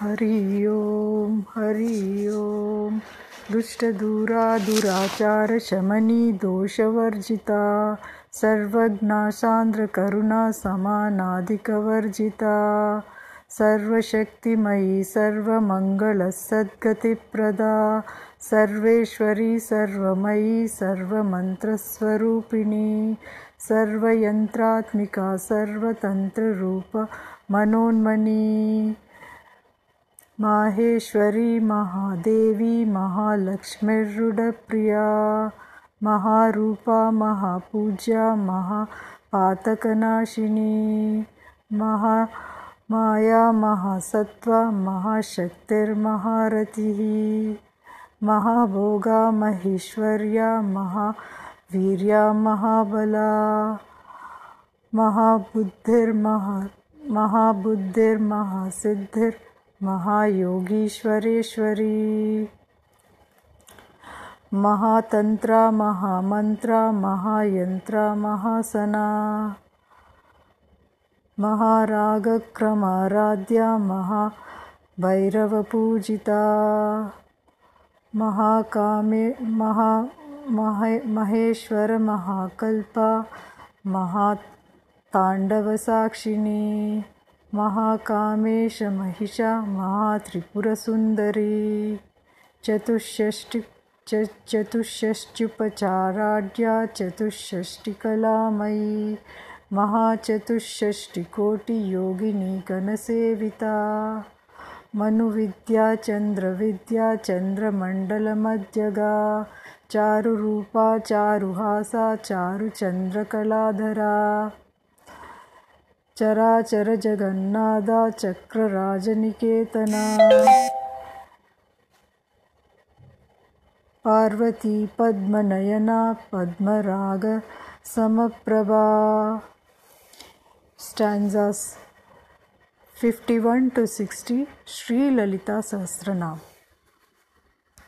हरि ओम हरि ओम। दुष्टदूरा दुराचारशमनी दोषवर्जिता सर्वज्ञासान्द्रकरुणा समानाधिकवर्जिता सर्वशक्तिमयी सर्वमङ्गलसद्गतिप्रदा सर्वेश्वरी सर्वमयी सर्वमन्त्रस्वरूपिणी सर्वयन्त्रात्मिका सर्वतन्त्ररूप मनोन्मनी माहेश्वरी, महादेवी महालक्ष्मीर्रुडप्रिया महारूपा, महापूज्या, महापातकनाशिनी, महा, माया, महासत्त्वा, महाशक्तिर्महारथिः, महाभोगा, महेश्वर्या, महावीर्या, महाबला, महाबुद्धिर्महा, महाबुद्धिर्महासिद्धिर् महायोगीश्वरेश्वरी। महातन्त्रा महामन्त्रा महायन्त्रा महासना। महारागक्रमाराध्या महाभैरवपूजिता। महाकामे महा महे महेश्वरमहाकल्पा महाताण्डवसाक्षिणी। महाकामेशमहिषा महात्रिपुरसुन्दरी। चतुष्षष्टि च चतुष्षष्ट्युपचाराढ्या चतुष्षष्टिकलामयी। महाचतुष्षष्टिकोटियोगिनी गणसेविता मनुविद्या चन्द्रविद्या चन्द्रमण्डलमध्यगा। चारुरूपा चारुहासा चारुचन्द्रकलाधरा चराचरजगन्नादा चक्रराजनिकेतना। पार्वती पद्मनयना पद्मराग समप्रभा। Stanzas 51 to 60 Shri Lalita Sahasranama.